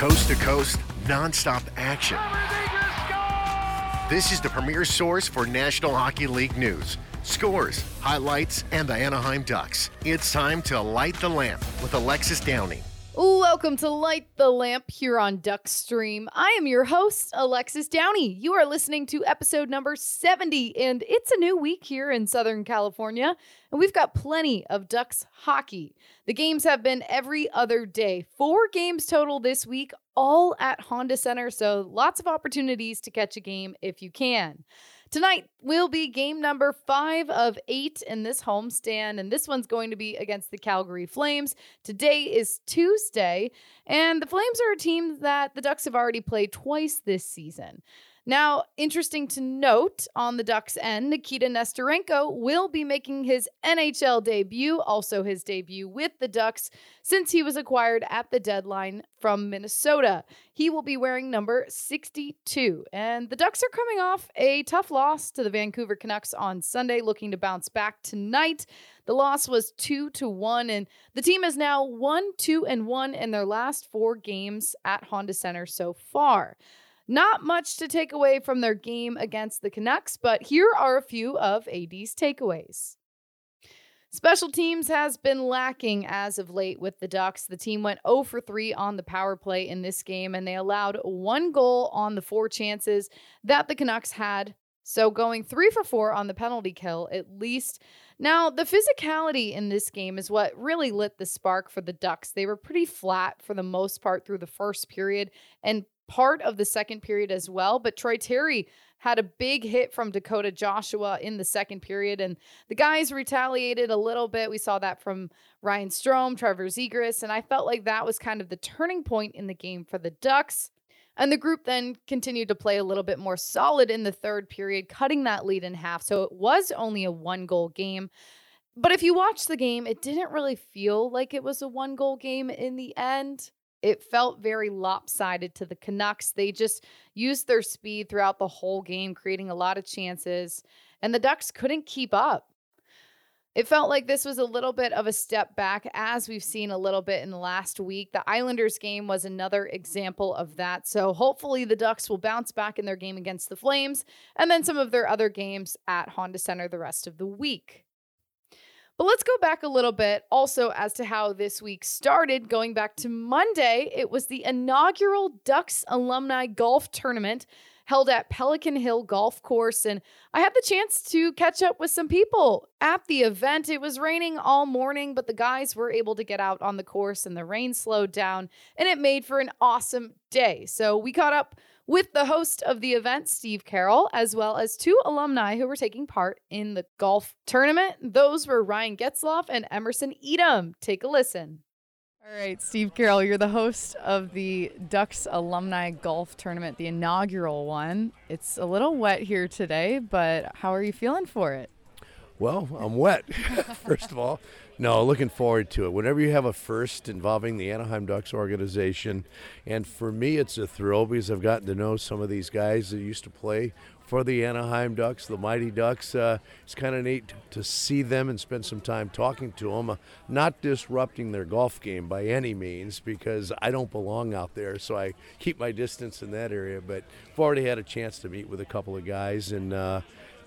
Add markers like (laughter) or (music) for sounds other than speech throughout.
Coast to coast, nonstop action. This is the premier source for National Hockey League news, scores, highlights, and the Anaheim Ducks. It's time to light the lamp with Alexis Downie. Welcome to Light the Lamp here on Duckstream. I am your host, Alexis Downie. You are listening to episode number 70, and it's a new week here in Southern California, and we've got plenty of Ducks hockey. The games have been every other day, four games total this week, all at Honda Center, so lots of opportunities to catch a game if you can. Tonight will be game number five of eight in this homestand, and this one's going to be against the Calgary Flames. Today is Tuesday, and the Flames are a team that the Ducks have already played twice this season. Now, interesting to note on the Ducks end, Nikita Nesterenko will be making his NHL debut, also his debut with the Ducks, since he was acquired at the deadline from Minnesota. He will be wearing number 62. And the Ducks are coming off a tough loss to the Vancouver Canucks on Sunday, looking to bounce back tonight. The loss was 2 to 1 and the team is now 1 2 and 1 in their last 4 games at Honda Center so far. Not much to take away from their game against the Canucks, but here are a few of AD's takeaways. Special teams has been lacking as of late with the Ducks. The team went 0 for 3 on the power play in this game, and they allowed one goal on the four chances that the Canucks had. So going 3 for 4 on the penalty kill, at least. Now, the physicality in this game is what really lit the spark for the Ducks. They were pretty flat for the most part through the first period and part of the second period as well. But Troy Terry had a big hit from Dakota Joshua in the second period, and the guys retaliated a little bit. We saw that from Ryan Strome, Trevor Zegras, and I felt like that was kind of the turning point in the game for the Ducks. And the group then continued to play a little bit more solid in the third period, cutting that lead in half. So it was only a one goal game. But if you watch the game, it didn't really feel like it was a one goal game in the end it felt very lopsided to the Canucks. They just used their speed throughout the whole game, creating a lot of chances, and the Ducks couldn't keep up. It felt like this was a little bit of a step back, as we've seen a little bit in the last week. The Islanders game was another example of that. So hopefully the Ducks will bounce back in their game against the Flames and then some of their other games at Honda Center the rest of the week. But let's go back a little bit also as to how this week started. Going back to Monday, it was the inaugural Ducks Alumni Golf Tournament held at Pelican Hill Golf Course. And I had the chance to catch up with some people at the event. It was raining all morning, but the guys were able to get out on the course and the rain slowed down and it made for an awesome day. So we caught up with the host of the event, Steve Carroll, as well as two alumni who were taking part in the golf tournament. Those were Ryan Getzlaf and Emerson Etem. Take a listen. All right, Steve Carroll, you're the host of the Ducks Alumni Golf Tournament, the inaugural one. It's a little wet here today, but how are you feeling for it? Well, I'm wet, (laughs) first of all. No, looking forward to it. Whenever you have a first involving the Anaheim Ducks organization, and for me, it's a thrill because I've gotten to know some of these guys that used to play for the Anaheim Ducks, the Mighty Ducks. Uh, it's kind of neat to see them and spend some time talking to them, uh, not disrupting their golf game by any means because I don't belong out there, so I keep my distance in that area. But I've already had a chance to meet with a couple of guys and. Uh,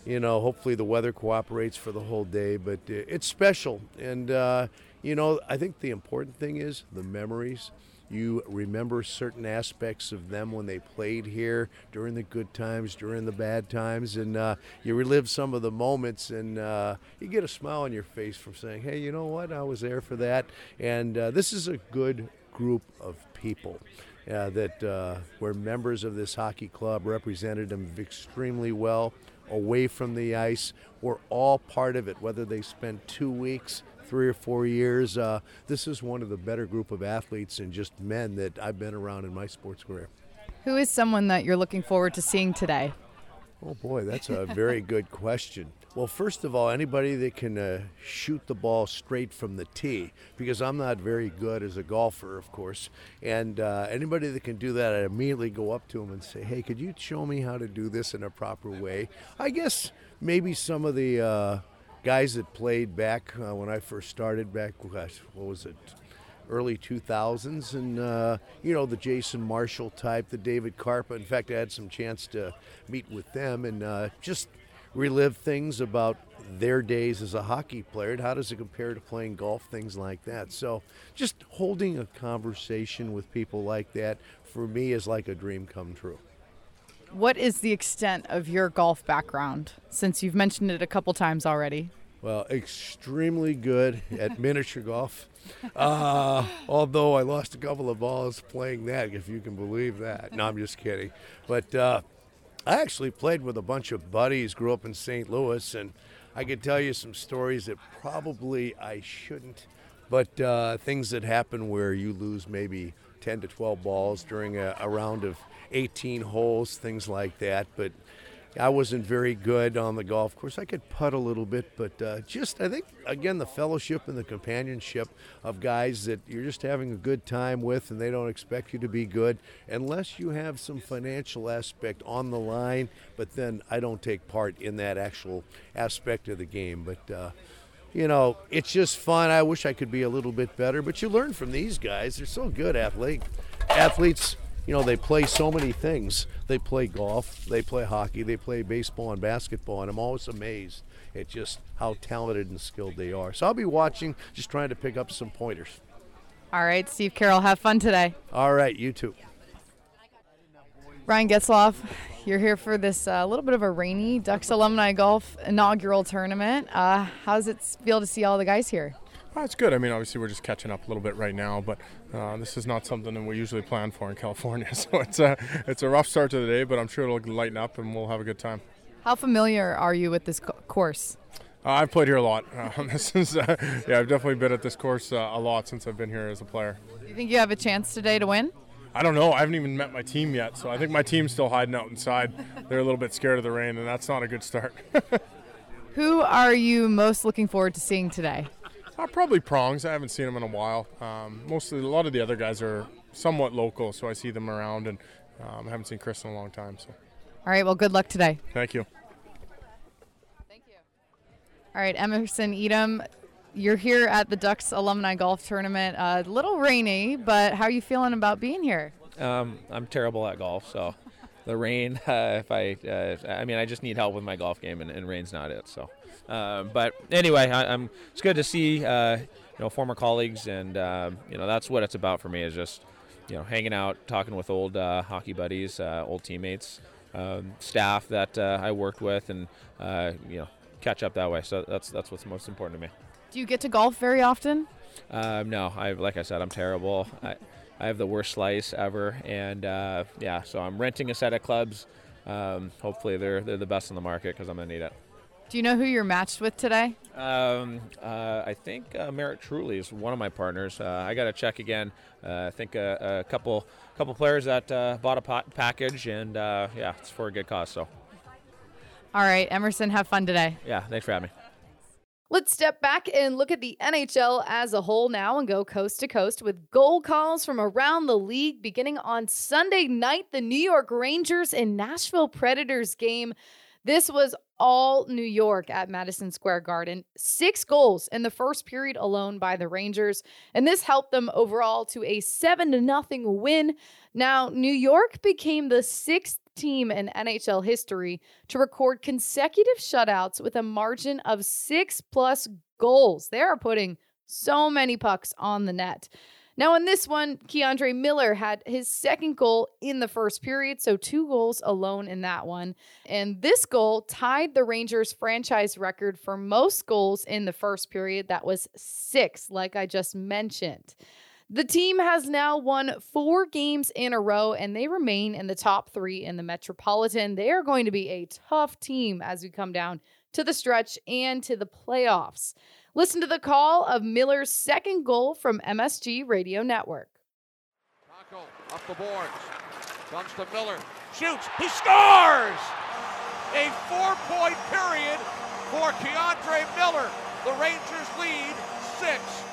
you know, hopefully the weather cooperates for the whole day, but uh, it's special. And, uh, you know, I think the important thing is the memories. You remember certain aspects of them when they played here during the good times, during the bad times, and uh, you relive some of the moments, and uh, you get a smile on your face from saying, "Hey, you know what? I was there for that." And uh, this is a good group of people. Uh, that uh, were members of this hockey club, represented them extremely well away from the ice. We're all part of it, whether they spent two weeks, three or four years. Uh, this is one of the better group of athletes and just men that I've been around in my sports career. Who is someone that you're looking forward to seeing today? Oh boy, that's a very good question. Well, first of all, anybody that can uh, shoot the ball straight from the tee, because I'm not very good as a golfer, of course. And uh, anybody that can do that, I immediately go up to them and say, "Hey, could you show me how to do this in a proper way?" I guess maybe some of the uh, guys that played back uh, when I first started back, gosh, what was it? early 2000s, and uh, you know the Jason Marshall type, the David Karpa. In fact, I had some chance to meet with them and uh, just relive things about their days as a hockey player and how does it compare to playing golf, things like that. So, just holding a conversation with people like that for me is like a dream come true. What is the extent of your golf background since you've mentioned it a couple times already? Well, extremely good at (laughs) miniature golf. Uh, although I lost a couple of balls playing that, if you can believe that. No, I'm just kidding. But uh, I actually played with a bunch of buddies, grew up in St. Louis, and I could tell you some stories that probably I shouldn't, but uh, things that happen where you lose maybe 10 to 12 balls during a, a round of 18 holes, things like that. But I wasn't very good on the golf course. I could putt a little bit, but uh, just I think again the fellowship and the companionship of guys that you're just having a good time with, and they don't expect you to be good unless you have some financial aspect on the line. But then I don't take part in that actual aspect of the game. But uh, you know, it's just fun. I wish I could be a little bit better, but you learn from these guys. They're so good athletes. Athletes you know, they play so many things. They play golf, they play hockey, they play baseball and basketball, and I'm always amazed at just how talented and skilled they are. So I'll be watching, just trying to pick up some pointers. All right, Steve Carroll, have fun today. All right, you too. Ryan Getzlaf, you're here for this a uh, little bit of a rainy Ducks alumni golf inaugural tournament. Uh, does it feel to see all the guys here? Oh, it's good. I mean, obviously we're just catching up a little bit right now, but uh, this is not something that we usually plan for in (laughs) California. So it's a it's a rough start to the day, but I'm sure it'll lighten up and we'll have a good time. How familiar are you with this co- course? Uh, I've played here a lot. (laughs) Um, this is uh, yeah, I've definitely been at this course uh, a lot since I've been here as a player. Do you think you have a chance today to win? I don't know. I haven't even met my team yet, so I think my team's still hiding out inside. They're a little bit scared of the rain, and that's not a good start. (laughs) Who are you most looking forward to seeing today? Uh, probably prongs. I haven't seen them in a while. Um, mostly, a lot of the other guys are somewhat local, so I see them around, and um, I haven't seen Chris in a long time. So. All right. Well, good luck today. Thank you. Thank you. All right, Emerson Etem, you're here at the Ducks Alumni Golf Tournament. Uh, a little rainy, but how are you feeling about being here? Um, I'm terrible at golf, so the rain. (laughs) Uh, if I, uh, I mean, I just need help with my golf game, and, and rain's not it. So. Uh, but anyway, I, am It's good to see uh, you know former colleagues, and uh, you know that's what it's about for me is just you know hanging out, talking with old uh, hockey buddies, uh, old teammates, um, staff that I worked with, and you know catch up that way. So that's that's what's most important to me. Do you get to golf very often? Um, no, I like I said, I'm terrible. I, I have the worst slice ever, and yeah, so I'm renting a set of clubs. Um, hopefully, they're they're the best in the market because I'm gonna need it. Do you know who you're matched with today? Um, uh, I think uh, Merritt Truly is one of my partners. Uh, I got to check again. Uh, I think a, a, couple couple players that uh, bought a pot package, and uh, yeah, it's for a good cause. So. All right, Emerson, have fun today. Yeah, thanks for having me. Let's step back and look at the NHL as a whole now and go coast to coast with goal calls from around the league beginning on Sunday night. The New York Rangers and Nashville Predators game. This was all New York at Madison Square Garden. Six goals in the first period alone by the Rangers, and this helped them overall to a 7 to nothing win. Now, New York became the sixth team in NHL history to record consecutive shutouts with a margin of 6 plus goals. They are putting so many pucks on the net. Now, in this one, K'Andre Miller had his second goal in the first period, so two goals alone in that one. And this goal tied the Rangers' franchise record for most goals in the first period. That was six, like I just mentioned. The team has now won four games in a row and they remain in the top three in the Metropolitan. They are going to be a tough team as we come down to the stretch and to the playoffs. Listen to the call of Miller's second goal from MSG Radio Network. Taco up the boards. Comes to Miller. Shoots. He scores! A four-point period for K'Andre Miller. The Rangers lead six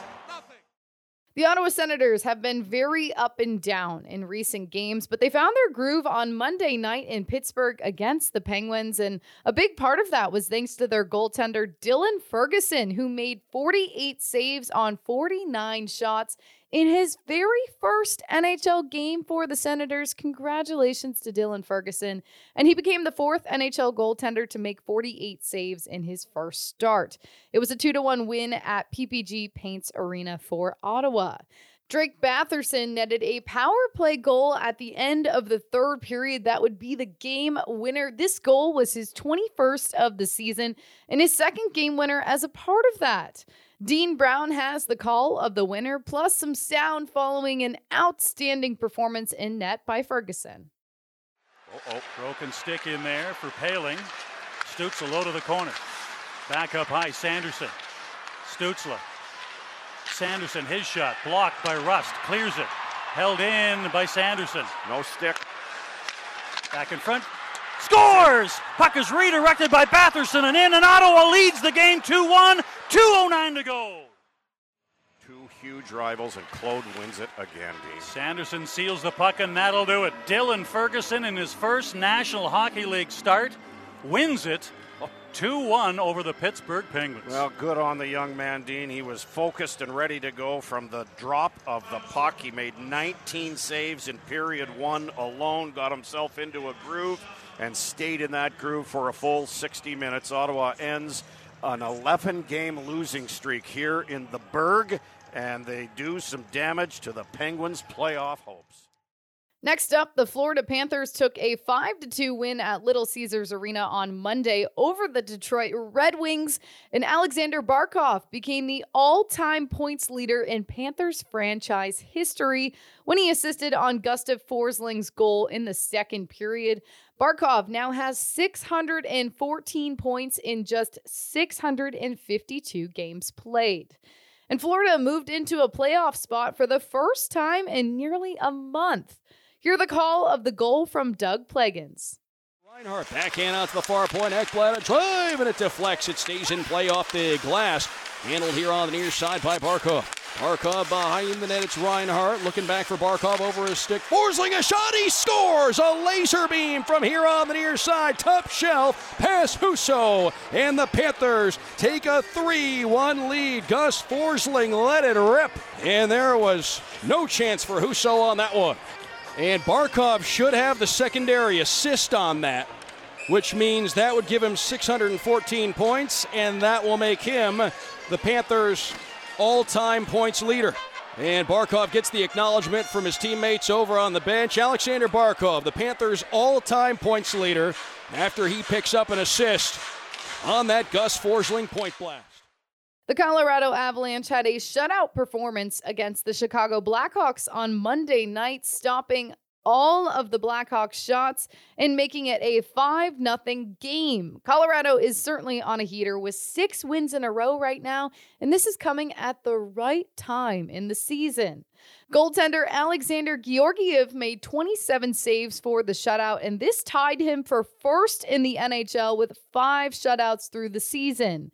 the Ottawa Senators have been very up and down in recent games, but they found their groove on Monday night in Pittsburgh against the Penguins. And a big part of that was thanks to their goaltender, Dylan Ferguson, who made 48 saves on 49 shots in his very first NHL game for the Senators. Congratulations to Dylan Ferguson. And he became the fourth NHL goaltender to make 48 saves in his first start. It was a 2 to 1 win at PPG Paints Arena for Ottawa. Drake Batherson netted a power play goal at the end of the third period. That would be the game winner. This goal was his 21st of the season and his second game winner as a part of that. Dean Brown has the call of the winner, plus some sound following an outstanding performance in net by Ferguson. Oh, oh broken stick in there for Poehling. Stützle low to the corner. Back up high, Sanderson. Stützle Sanderson, his shot blocked by Rust, clears it. Held in by Sanderson. No stick. Back in front. Scores! Puck is redirected by Batherson and in, and Ottawa leads the game 2 1. 2.09 to go. Two huge rivals, and Claude wins it again, Dean. Sanderson seals the puck, and that'll do it. Dylan Ferguson, in his first National Hockey League start, wins it 2 1 over the Pittsburgh Penguins. Well, good on the young man, Dean. He was focused and ready to go from the drop of the puck. He made 19 saves in period one alone, got himself into a groove, and stayed in that groove for a full 60 minutes. Ottawa ends an 11 game losing streak here in the Burgh, and they do some damage to the Penguins' playoff hopes. Next up, the Florida Panthers took a 5 2 win at Little Caesars Arena on Monday over the Detroit Red Wings, and Aleksander Barkov became the all time points leader in Panthers franchise history when he assisted on Gustav Forsling's goal in the second period. Barkov now has 614 points in just 652 games played. And Florida moved into a playoff spot for the first time in nearly a month. Hear the call of the goal from Doug Plagens. Reinhart backhand out to the far point. Ekblad a drive and it deflects. It stays in play off the glass. Handled here on the near side by Barkov. Barkov behind the net. It's Reinhart looking back for Barkov over his stick. Forsling a shot. He scores a laser beam from here on the near side. Top shelf pass Husso. And the Panthers take a 3 1 lead. Gus Forsling let it rip. And there was no chance for Husso on that one. And Barkov should have the secondary assist on that, which means that would give him 614 points, and that will make him the Panthers' all time points leader. And Barkov gets the acknowledgement from his teammates over on the bench. Aleksander Barkov, the Panthers' all time points leader, after he picks up an assist on that Gus Forsling point blast. The Colorado Avalanche had a shutout performance against the Chicago Blackhawks on Monday night, stopping all of the Blackhawks shots and making it a 5 0 game. Colorado is certainly on a heater with six wins in a row right now, and this is coming at the right time in the season. Goaltender Alexandar Georgiev made 27 saves for the shutout, and this tied him for first in the NHL with five shutouts through the season.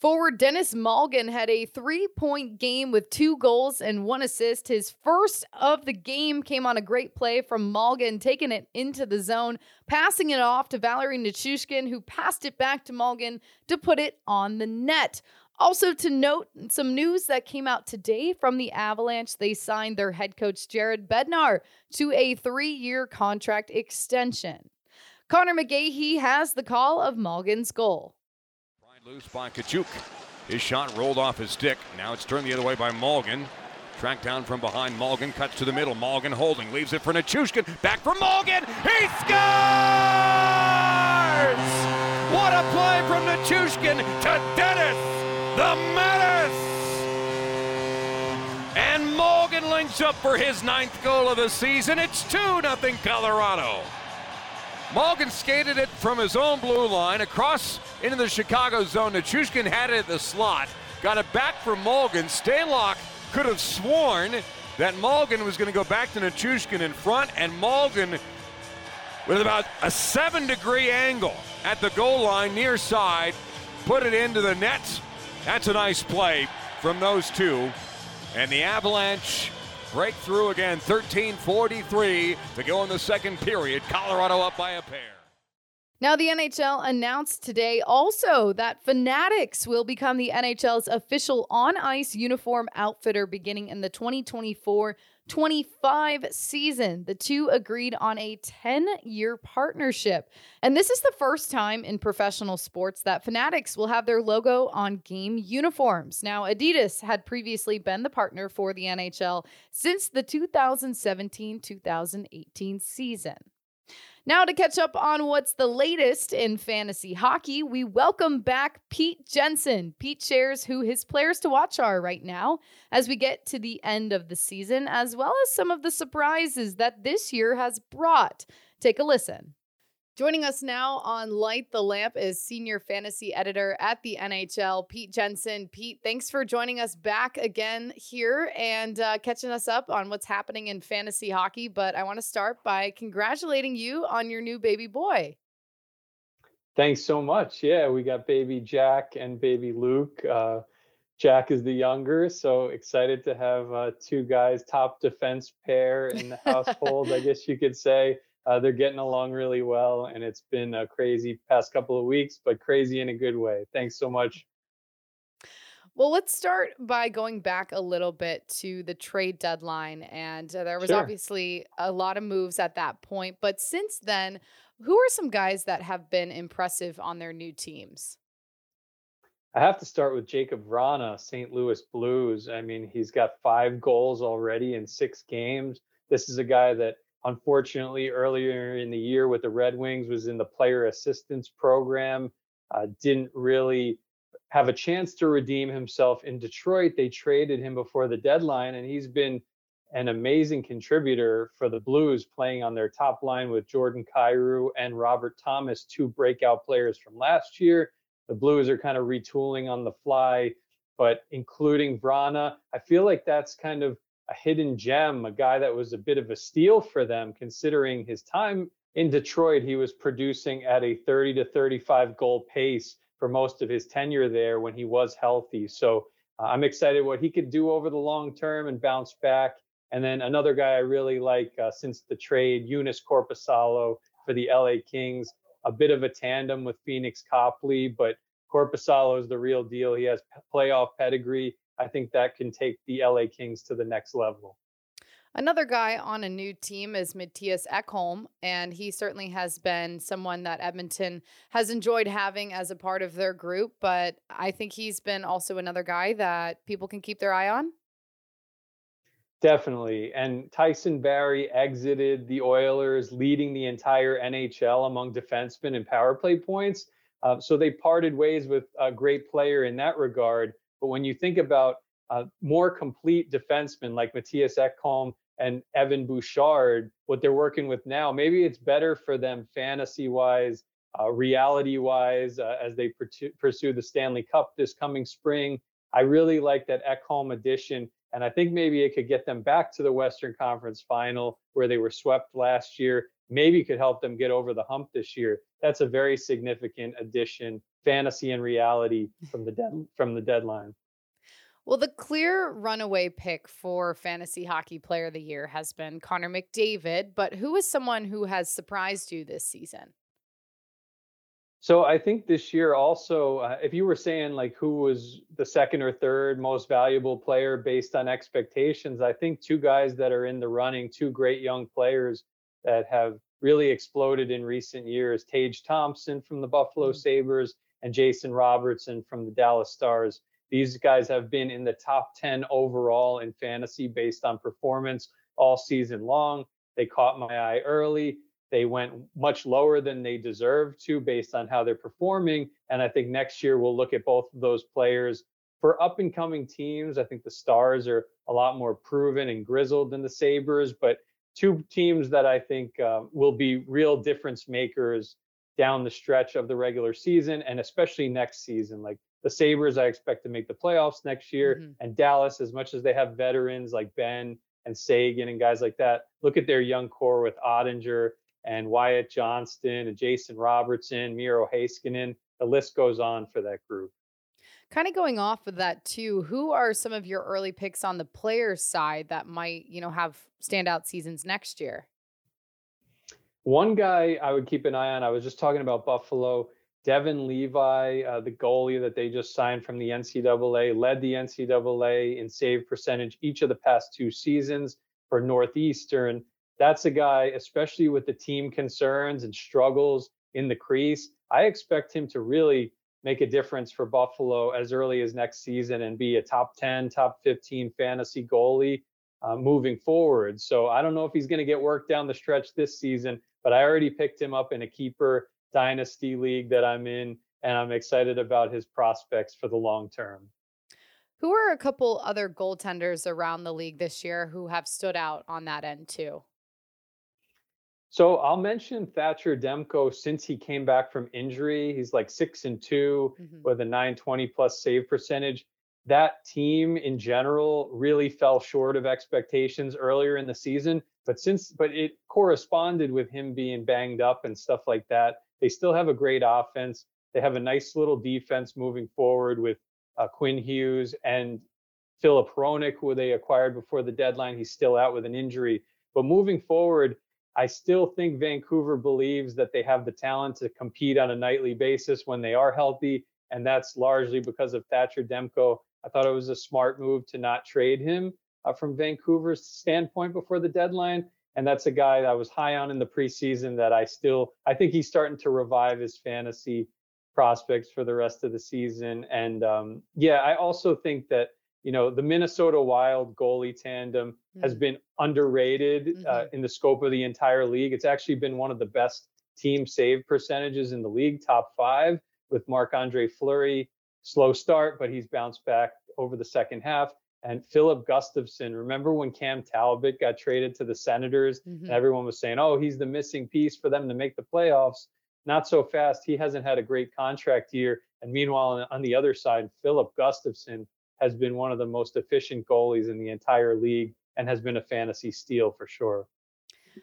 Forward Denis Malgin had a three point game with two goals and one assist. His first of the game came on a great play from Malgin, taking it into the zone, passing it off to Valeri Nichushkin, who passed it back to Malgin to put it on the net. Also, to note some news that came out today from the Avalanche. They signed their head coach, Jared Bednar, to a three year contract extension. Conor McGahey has the call of Malgin's goal. Loose by Katchouk. His shot rolled off his stick. Now it's turned the other way by Malgin. Tracked down from behind. Malgin cuts to the middle. Malgin holding. Leaves it for Nichushkin. Back for Malgin. He scores! What a play from Nichushkin to Dennis, the menace! And Malgin links up for his ninth goal of the season. It's 2 0 Colorado. Malgin skated it from his own blue line across into the Chicago zone. Nichushkin had it at the slot. Got it back for Malgin. Stalock could have sworn that Malgin was going to go back to Nichushkin in front, and Malgin, with about a seven degree angle at the goal line near side, put it into the net. That's a nice play from those two. And the Avalanche Breakthrough again, 13 43 to go in the second period. Colorado up by a pair. Now, the NHL announced today also that Fanatics will become the NHL's official on ice uniform outfitter beginning in the 2024 25 season. The two agreed on a 10 year partnership. And this is the first time in professional sports that Fanatics will have their logo on game uniforms. Now, Adidas had previously been the partner for the NHL since the 2017 2018 season. Now, to catch up on what's the latest in fantasy hockey, we welcome back Pete Jensen. Pete shares who his players to watch are right now as we get to the end of the season, as well as some of the surprises that this year has brought. Take a listen. Joining us now on Light the Lamp is senior fantasy editor at the NHL, Pete Jensen. Pete, thanks for joining us back again here and uh, catching us up on what's happening in fantasy hockey. But I want to start by congratulating you on your new baby boy. Thanks so much. Yeah, we got baby Jack and baby Luke. Uh, Jack is the younger, so excited to have uh, two guys, top defense pair in the (laughs) household, I guess you could say. Uh, they're getting along really well, and it's been a crazy past couple of weeks, but crazy in a good way. Thanks so much. Well, let's start by going back a little bit to the trade deadline. And uh, there was sure. obviously a lot of moves at that point. But since then, who are some guys that have been impressive on their new teams? I have to start with Jakub Vrana, St. Louis Blues. I mean, he's got five goals already in six games. This is a guy that unfortunately earlier in the year with the Red Wings was in the player assistance program. Uh, didn't really have a chance to redeem himself in Detroit. They traded him before the deadline, and he's been an amazing contributor for the Blues, playing on their top line with Jordan Kyrou and Robert Thomas, two breakout players from last year. The Blues are kind of retooling on the fly, but including Vrana, I feel like that's kind of a hidden gem, a guy that was a bit of a steal for them, considering his time in Detroit. He was producing at a 30 to 35 goal pace for most of his tenure there when he was healthy. So uh, I'm excited what he could do over the long term and bounce back. And then another guy I really like uh, since the trade, Joonas Korpisalo for the LA Kings, a bit of a tandem with Pheonix Copley, but Korpisalo is the real deal. He has playoff pedigree. I think that can take the LA Kings to the next level. Another guy on a new team is Mattias Ekholm, and he certainly has been someone that Edmonton has enjoyed having as a part of their group. But I think he's been also another guy that people can keep their eye on. Definitely. And Tyson Barrie exited the Oilers, leading the entire NHL among defensemen and power play points. Uh, so they parted ways with a great player in that regard. But when you think about uh, more complete defensemen like Mattias Ekholm and Evan Bouchard, what they're working with now, maybe it's better for them fantasy wise, uh, reality wise, uh, as they pursue the Stanley Cup this coming spring. I really like that Ekholm addition. And I think maybe it could get them back to the Western Conference final where they were swept last year. Maybe could help them get over the hump this year. That's a very significant addition fantasy and reality from the dead from the deadline. Well, the clear runaway pick for fantasy hockey player of the year has been Connor McDavid, but who is someone who has surprised you this season? So I think this year also, uh, if you were saying like who was the second or third most valuable player based on expectations, I think two guys that are in the running, two great young players that have really exploded in recent years, Tage Thompson from the Buffalo mm-hmm. Sabres and Jason Robertson from the Dallas Stars. These guys have been in the top 10 overall in fantasy based on performance all season long. They caught my eye early. They went much lower than they deserved to based on how they're performing. And I think next year we'll look at both of those players. For up and coming teams, I think the Stars are a lot more proven and grizzled than the Sabres, but two teams that I think uh, will be real difference makers down the stretch of the regular season and especially next season. Like the Sabres, I expect to make the playoffs next year. Mm-hmm. And Dallas, as much as they have veterans like Benn and Seguin and guys like that, look at their young core with Oettinger and Wyatt Johnston and Jason Robertson, Miro Heiskanen. The list goes on for that group. Kind of going off of that too, who are some of your early picks on the players side that might, you know, have standout seasons next year? One guy I would keep an eye on, I was just talking about Buffalo. Devon Levi, uh, the goalie that they just signed from the NCAA, led the NCAA in save percentage each of the past two seasons for Northeastern. That's a guy, especially with the team concerns and struggles in the crease. I expect him to really make a difference for Buffalo as early as next season and be a top 10, top 15 fantasy goalie uh, moving forward. So I don't know if he's going to get work down the stretch this season, but I already picked him up in a keeper dynasty league that I'm in, and I'm excited about his prospects for the long term. Who are a couple other goaltenders around the league this year who have stood out on that end too? So I'll mention Thatcher Demko since he came back from injury. He's like six and 2 mm-hmm. with a 920 plus save percentage. That team in general really fell short of expectations earlier in the season, but since but it corresponded with him being banged up and stuff like that. They still have a great offense. They have a nice little defense moving forward with uh, Quinn Hughes and Filip Hronek, who they acquired before the deadline. He's still out with an injury. But moving forward, I still think Vancouver believes that they have the talent to compete on a nightly basis when they are healthy. And that's largely because of Thatcher Demko. I thought it was a smart move to not trade him uh, from Vancouver's standpoint before the deadline. And that's a guy that I was high on in the preseason that I still, I think he's starting to revive his fantasy prospects for the rest of the season. And um, yeah, I also think that you know, the Minnesota Wild goalie tandem mm-hmm. has been underrated uh, mm-hmm. uh, in the scope of the entire league. It's actually been one of the best team save percentages in the league, top five, with Marc Andre Fleury. Slow start, but he's bounced back over the second half. And Filip Gustavsson, remember when Cam Talbot got traded to the Senators mm-hmm. and everyone was saying, oh, he's the missing piece for them to make the playoffs? Not so fast. He hasn't had a great contract year. And meanwhile, on the other side, Filip Gustavsson has been one of the most efficient goalies in the entire league and has been a fantasy steal for sure.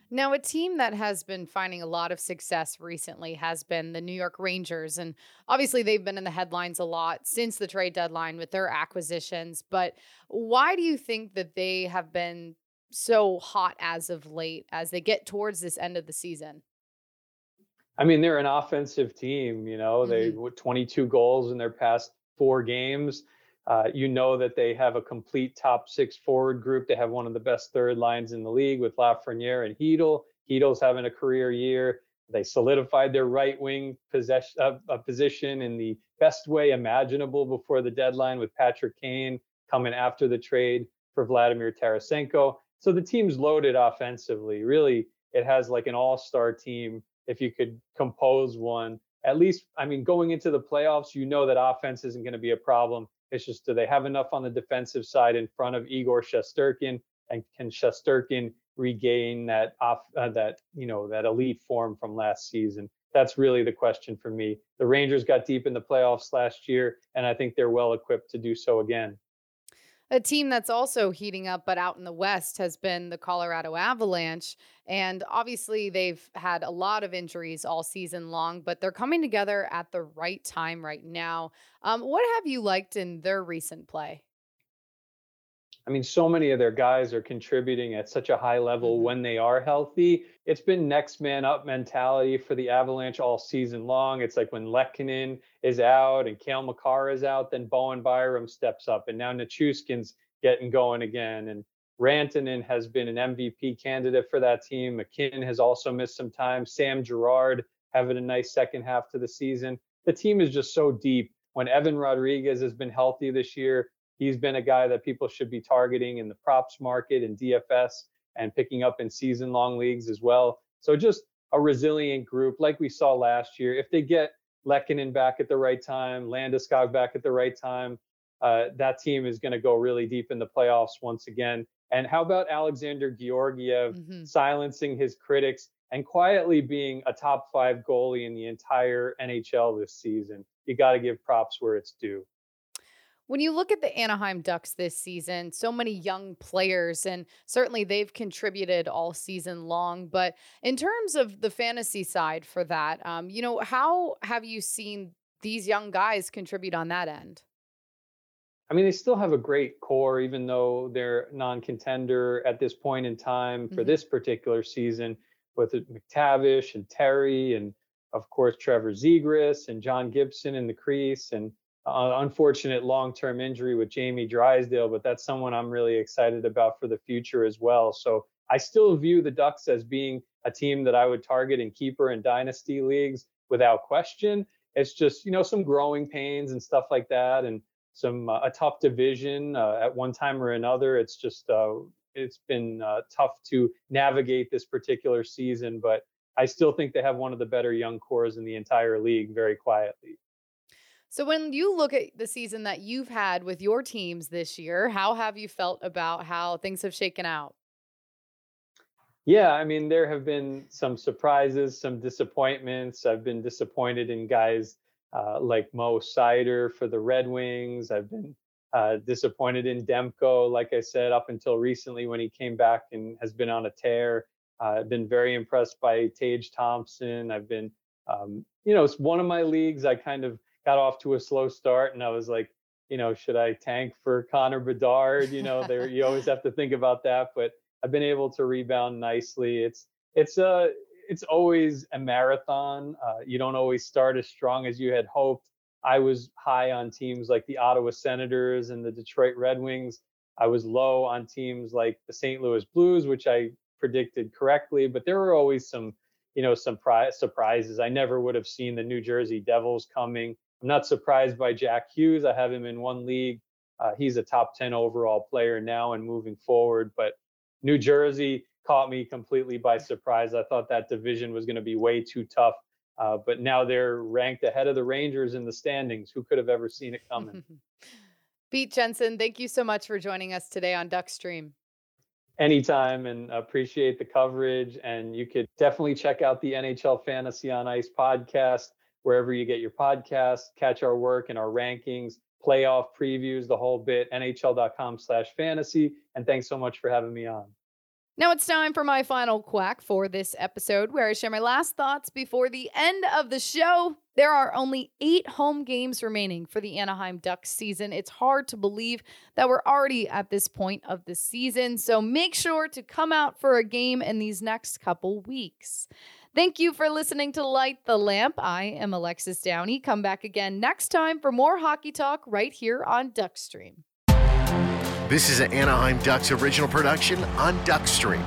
Now, a team that has been finding a lot of success recently has been the New York Rangers. And obviously, they've been in the headlines a lot since the trade deadline with their acquisitions. But why do you think that they have been so hot as of late as they get towards this end of the season? I mean, they're an offensive team, you know, mm-hmm. they 22 goals in their past four games. Uh, you know that they have a complete top six forward group. They have one of the best third lines in the league with Lafreniere and Chytil. Chytil's having a career year. They solidified their right wing possession, uh, uh, position in the best way imaginable before the deadline with Patrick Kane coming after the trade for Vladimir Tarasenko. So the team's loaded offensively. Really, it has like an all star team if you could compose one. At least, I mean, going into the playoffs, you know that offense isn't going to be a problem it's just do they have enough on the defensive side in front of Igor Shesterkin, and can Shesterkin regain that off uh, that you know that elite form from last season? That's really the question for me. The Rangers got deep in the playoffs last year, and I think they're well equipped to do so again. A team that's also heating up, but out in the West, has been the Colorado Avalanche. And obviously, they've had a lot of injuries all season long, but they're coming together at the right time right now. Um, what have you liked in their recent play? I mean, so many of their guys are contributing at such a high level mm-hmm. when they are healthy. It's been next man up mentality for the Avalanche all season long. It's like when Lehkonen is out and Cale Makar is out, then Bowen Byram steps up, and now Nichushkin's getting going again. And Rantanen has been an MVP candidate for that team. MacKinnon has also missed some time. Sam Girard having a nice second half to the season. The team is just so deep. When Evan Rodrigues has been healthy this year, he's been a guy that people should be targeting in the props market and DFS and picking up in season long leagues as well. So just a resilient group like we saw last year. If they get Lehkonen back at the right time, Landeskog back at the right time, uh, that team is going to go really deep in the playoffs once again. And how about Alexandar Georgiev mm-hmm. silencing his critics and quietly being a top five goalie in the entire NHL this season? You got to give props where it's due. When you look at the Anaheim Ducks this season, so many young players, and certainly they've contributed all season long. But in terms of the fantasy side for that, um, you know, how have you seen these young guys contribute on that end? I mean, they still have a great core, even though they're non contender at this point in time for mm-hmm. this particular season. with McTavish and Terry and of course Trevor Zegras and John Gibson in the crease and uh, unfortunate long-term injury with Jamie Drysdale, but that's someone I'm really excited about for the future as well. So I still view the Ducks as being a team that I would target in keeper and dynasty leagues without question. It's just you know some growing pains and stuff like that, and some uh, a tough division uh, at one time or another. It's just uh, it's been uh, tough to navigate this particular season, but I still think they have one of the better young cores in the entire league, very quietly. So, when you look at the season that you've had with your teams this year, how have you felt about how things have shaken out? Yeah, I mean, there have been some surprises, some disappointments. I've been disappointed in guys uh, like Mo Seider for the Red Wings. I've been uh, disappointed in Demko, like I said, up until recently when he came back and has been on a tear. Uh, I've been very impressed by Tage Thompson. I've been, um, you know, it's one of my leagues. I kind of got off to a slow start, and I was like, you know, should I tank for Connor Bedard? You know, there you always have to think about that. But I've been able to rebound nicely. It's it's a uh, it's always a marathon. Uh, you don't always start as strong as you had hoped. I was high on teams like the Ottawa Senators and the Detroit Red Wings. I was low on teams like the St. Louis Blues, which I predicted correctly, but there were always some, you know, some pri- surprises. I never would have seen the New Jersey Devils coming. I'm not surprised by Jack Hughes. I have him in one league. Uh, he's a top 10 overall player now and moving forward. But New Jersey caught me completely by surprise. I thought that division was going to be way too tough. Uh, but now they're ranked ahead of the Rangers in the standings. Who could have ever seen it (laughs) coming? Pete Jensen, thank you so much for joining us today on Duckstream anytime and appreciate the coverage. And you could definitely check out the NHL Fantasy on Ice podcast wherever you get your podcast, catch our work and our rankings, playoff previews, the whole bit, nhl.com slash fantasy. And thanks so much for having me on. Now it's time for my final quack for this episode, where I share my last thoughts before the end of the show. There are only eight home games remaining for the Anaheim Ducks season. It's hard to believe that we're already at this point of the season, so make sure to come out for a game in these next couple weeks. Thank you for listening to Light the Lamp. I am Alexis Downie. Come back again next time for more hockey talk right here on Duckstream. This is an Anaheim Ducks original production on Duckstream.